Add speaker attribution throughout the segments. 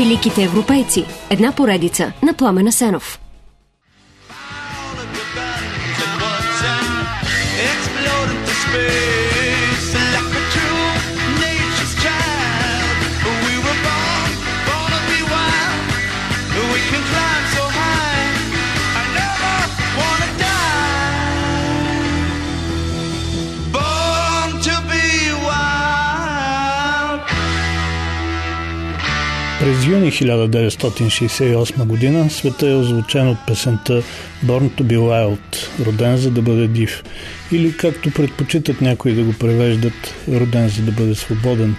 Speaker 1: Великите европейци. Една поредица на Пламена Сенов.
Speaker 2: През юни 1968 година света е озвучен от песента Born to be Wild, роден за да бъде див, или както предпочитат някои да го превеждат, роден за да бъде свободен.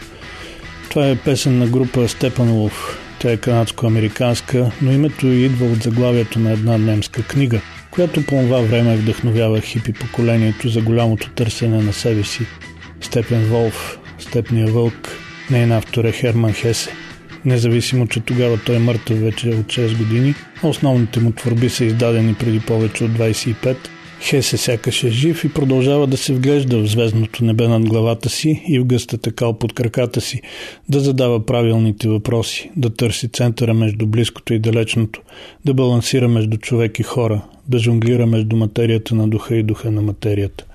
Speaker 2: Това е песен на група Степанов. Тя е канадско-американска, но името идва от заглавието на една немска книга, която по това време вдъхновява хипи поколението за голямото търсене на себе си. Степен Волф, Степния вълк, нейн автор е Херман Хесе независимо, че тогава той е мъртъв вече от 6 години. Основните му творби са издадени преди повече от 25. Хесе сякаш е жив и продължава да се вглежда в звездното небе над главата си и в гъстата кал под краката си, да задава правилните въпроси, да търси центъра между близкото и далечното, да балансира между човек и хора, да жонглира между материята на духа и духа на материята.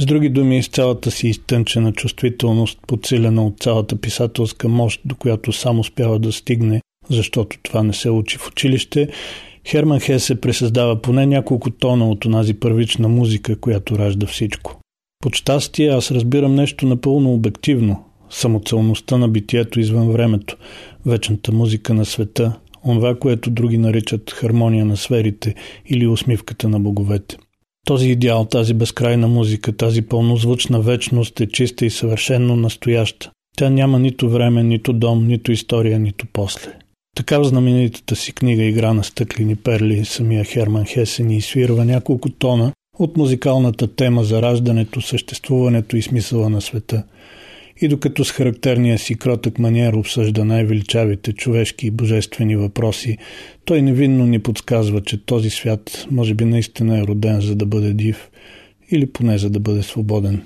Speaker 2: С други думи, с цялата си изтънчена чувствителност, подсилена от цялата писателска мощ, до която сам успява да стигне, защото това не се учи в училище, Херман Хесе пресъздава поне няколко тона от онази първична музика, която ражда всичко. Под щастие аз разбирам нещо напълно обективно – самоцелността на битието извън времето, вечната музика на света, онова, което други наричат хармония на сферите или усмивката на боговете – този идеал, тази безкрайна музика, тази пълнозвучна вечност е чиста и съвършенно настояща. Тя няма нито време, нито дом, нито история, нито после. Така в знаменитата си книга Игра на стъклени перли самия Херман Хесе ни изсвирва няколко тона от музикалната тема за раждането, съществуването и смисъла на света – и докато с характерния си кротък маниер обсъжда най-величавите човешки и божествени въпроси, той невинно ни подсказва, че този свят може би наистина е роден за да бъде див или поне за да бъде свободен.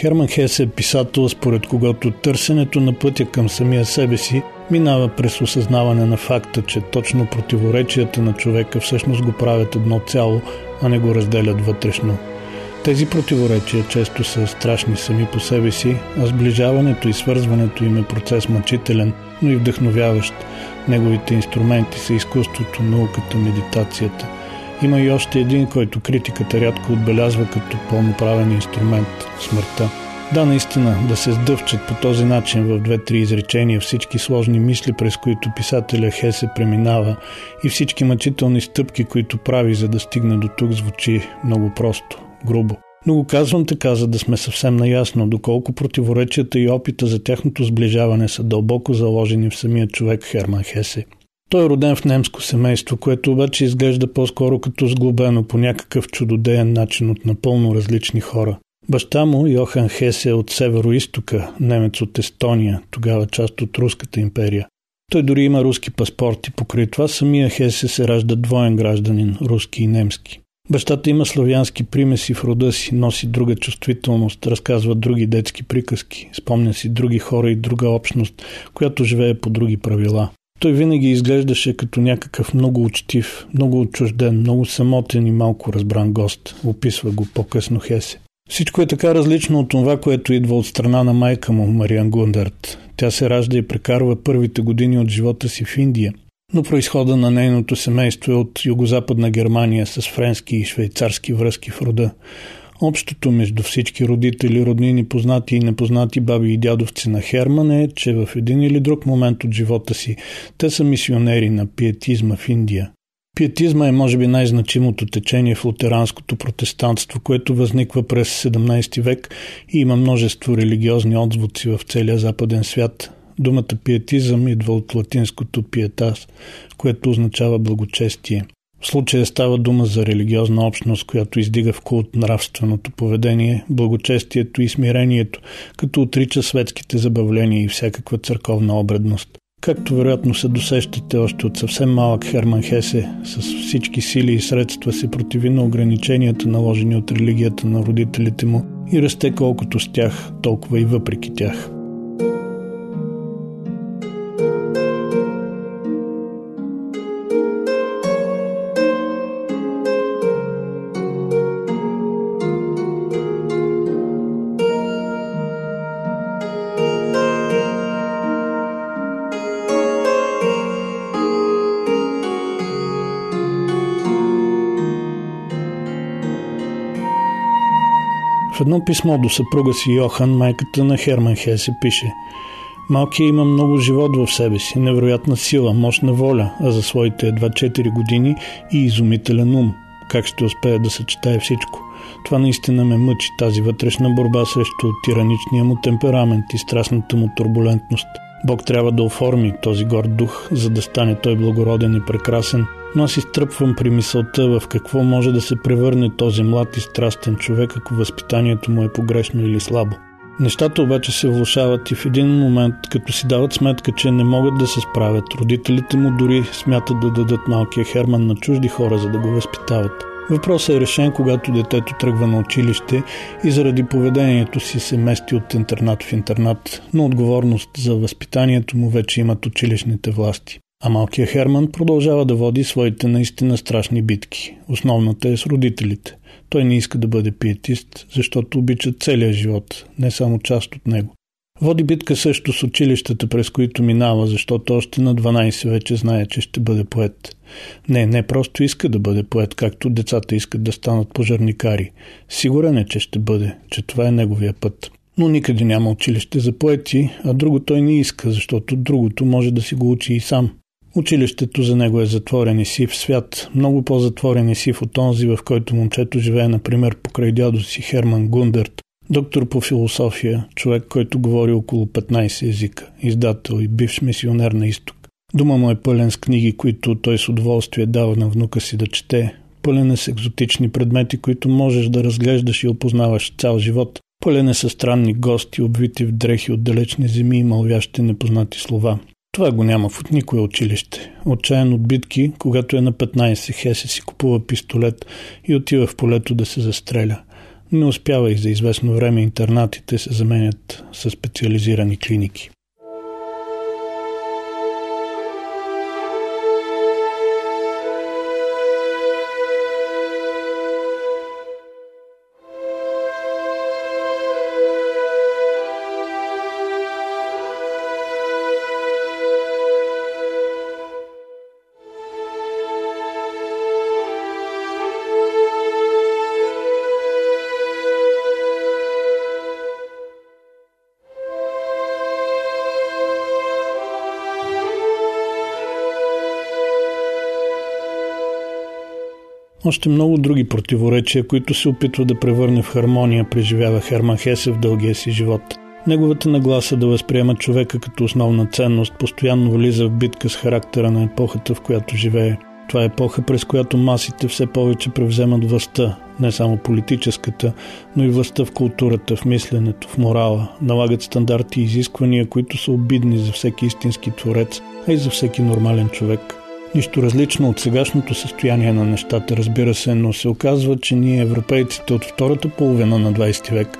Speaker 2: Херман Хес е писател, според когато търсенето на пътя към самия себе си минава през осъзнаване на факта, че точно противоречията на човека всъщност го правят едно цяло, а не го разделят вътрешно. Тези противоречия често са страшни сами по себе си, а сближаването и свързването им е процес мъчителен, но и вдъхновяващ. Неговите инструменти са изкуството, науката, медитацията – има и още един, който критиката рядко отбелязва като пълноправен инструмент – смъртта. Да, наистина, да се сдъвчат по този начин в две-три изречения всички сложни мисли, през които писателя Хесе преминава и всички мъчителни стъпки, които прави, за да стигне до тук, звучи много просто, грубо. Но го казвам така, за да сме съвсем наясно, доколко противоречията и опита за тяхното сближаване са дълбоко заложени в самия човек Херман Хесе – той е роден в немско семейство, което обаче изглежда по-скоро като сглобено по някакъв чудодеен начин от напълно различни хора. Баща му, Йохан Хесе, е от северо-истока, немец от Естония, тогава част от Руската империя. Той дори има руски паспорт и покрай това самия Хесе се ражда двоен гражданин, руски и немски. Бащата има славянски примеси в рода си, носи друга чувствителност, разказва други детски приказки, спомня си други хора и друга общност, която живее по други правила. Той винаги изглеждаше като някакъв много учтив, много отчужден, много самотен и малко разбран гост. Описва го по-късно Хесе. Всичко е така различно от това, което идва от страна на майка му, Мариан Гундарт. Тя се ражда и прекарва първите години от живота си в Индия, но происхода на нейното семейство е от югозападна Германия с френски и швейцарски връзки в рода. Общото между всички родители, роднини, познати и непознати баби и дядовци на Херман е, че в един или друг момент от живота си те са мисионери на пиетизма в Индия. Пиетизма е може би най-значимото течение в лутеранското протестантство, което възниква през 17 век и има множество религиозни отзвуци в целия западен свят. Думата пиетизъм идва от латинското пиетас, което означава благочестие. В случая става дума за религиозна общност, която издига в култ нравственото поведение, благочестието и смирението, като отрича светските забавления и всякаква църковна обредност. Както вероятно се досещате още от съвсем малък Херман Хесе, с всички сили и средства се противи на ограниченията, наложени от религията на родителите му и расте колкото с тях, толкова и въпреки тях. Едно писмо до съпруга си Йохан, майката на Херман Хесе, пише Малкият има много живот в себе си, невероятна сила, мощна воля, а за своите едва 4 години и изумителен ум. Как ще успее да съчетае всичко? Това наистина ме мъчи, тази вътрешна борба срещу тираничния му темперамент и страстната му турбулентност. Бог трябва да оформи този горд дух, за да стане той благороден и прекрасен – но аз изтръпвам при мисълта в какво може да се превърне този млад и страстен човек, ако възпитанието му е погрешно или слабо. Нещата обаче се влушават и в един момент, като си дават сметка, че не могат да се справят, родителите му дори смятат да дадат малкия Херман на чужди хора, за да го възпитават. Въпросът е решен, когато детето тръгва на училище и заради поведението си се мести от интернат в интернат, но отговорност за възпитанието му вече имат училищните власти. А малкият Херман продължава да води своите наистина страшни битки. Основната е с родителите. Той не иска да бъде пиетист, защото обича целия живот, не само част от него. Води битка също с училищата, през които минава, защото още на 12 вече знае, че ще бъде поет. Не, не просто иска да бъде поет, както децата искат да станат пожарникари. Сигурен е, че ще бъде, че това е неговия път. Но никъде няма училище за поети, а друго той не иска, защото другото може да си го учи и сам. Училището за него е затворен и сив свят, много по-затворен и сив от онзи, в който момчето живее, например, покрай дядо си Херман Гундърт, доктор по философия, човек, който говори около 15 езика, издател и бивш мисионер на изток. Дома му е пълен с книги, които той с удоволствие дава на внука си да чете, пълен е с екзотични предмети, които можеш да разглеждаш и опознаваш цял живот. Пълен е с странни гости, обвити в дрехи от далечни земи и мълвящи непознати слова. Това го няма в никое училище. Отчаян от битки, когато е на 15, Хесе си купува пистолет и отива в полето да се застреля. Не успява и за известно време интернатите се заменят с специализирани клиники. Още много други противоречия, които се опитва да превърне в хармония, преживява Херман Хесе в дългия си живот. Неговата нагласа да възприема човека като основна ценност постоянно влиза в битка с характера на епохата, в която живее. Това е епоха, през която масите все повече превземат властта, не само политическата, но и властта в културата, в мисленето, в морала, налагат стандарти и изисквания, които са обидни за всеки истински творец, а и за всеки нормален човек – Нищо различно от сегашното състояние на нещата, разбира се, но се оказва, че ние, европейците от втората половина на 20 век,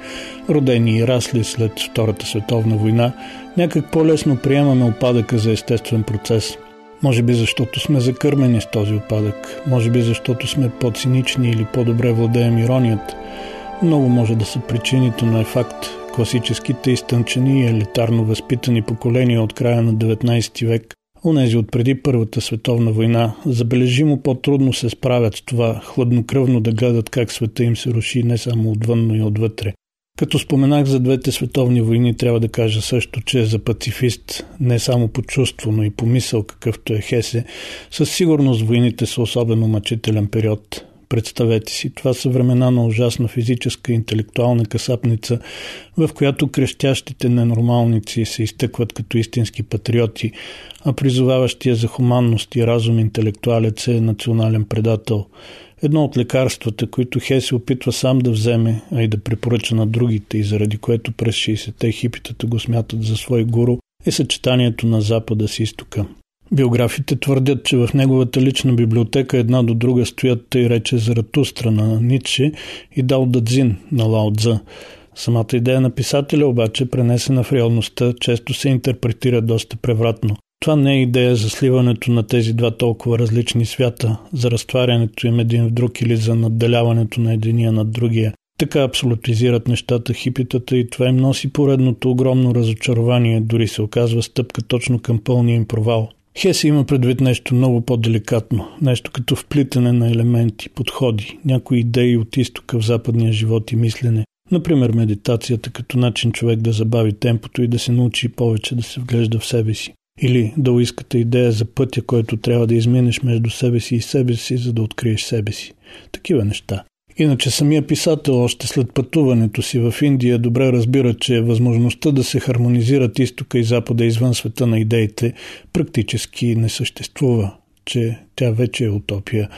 Speaker 2: родени и расли след Втората световна война, някак по-лесно приемаме опадъка за естествен процес. Може би защото сме закърмени с този опадък, може би защото сме по-цинични или по-добре владеем иронията. Много може да са причините, но е факт. Класическите изтънчени и елитарно възпитани поколения от края на 19 век Онези от преди Първата световна война забележимо по-трудно се справят с това, хладнокръвно да гледат как света им се руши не само отвън, но и отвътре. Като споменах за двете световни войни, трябва да кажа също, че за пацифист не само по чувство, но и по мисъл, какъвто е Хесе, със сигурност войните са особено мъчителен период. Представете си, това са времена на ужасна физическа и интелектуална касапница, в която крещящите ненормалници се изтъкват като истински патриоти, а призоваващия за хуманност и разум интелектуалец е национален предател – Едно от лекарствата, които Хе се опитва сам да вземе, а и да препоръча на другите и заради което през 60-те хипитата го смятат за свой гуру, е съчетанието на Запада с изтока. Биографите твърдят, че в неговата лична библиотека една до друга стоят тъй рече Заратустра на Ницше и Дао Дадзин на Лао Цза. Самата идея на писателя обаче, пренесена в реалността, често се интерпретира доста превратно. Това не е идея за сливането на тези два толкова различни свята, за разтварянето им един в друг или за надделяването на единия над другия. Така абсолютизират нещата хипитата и това им носи поредното огромно разочарование, дори се оказва стъпка точно към пълния им провал. Хеси има предвид нещо много по-деликатно, нещо като вплитане на елементи, подходи, някои идеи от изтока в западния живот и мислене. Например, медитацията като начин човек да забави темпото и да се научи повече да се вглежда в себе си. Или да искате идея за пътя, който трябва да изминеш между себе си и себе си, за да откриеш себе си. Такива неща. Иначе самия писател още след пътуването си в Индия добре разбира, че възможността да се хармонизират изтока и запада извън света на идеите практически не съществува, че тя вече е утопия.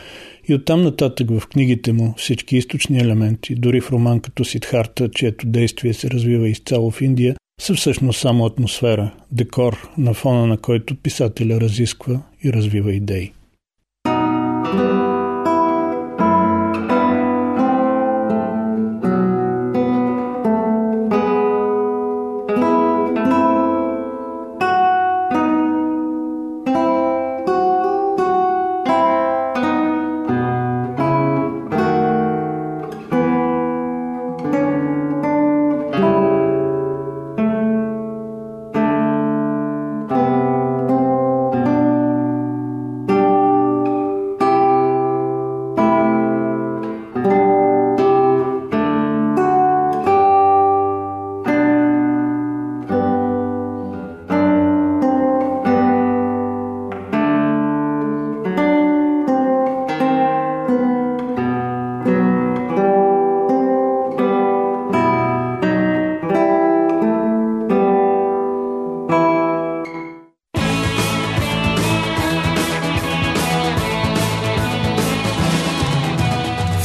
Speaker 2: И оттам нататък в книгите му всички източни елементи, дори в роман като Сидхарта, чието действие се развива изцяло в Индия, са всъщност само атмосфера, декор, на фона на който писателя разисква и развива идеи.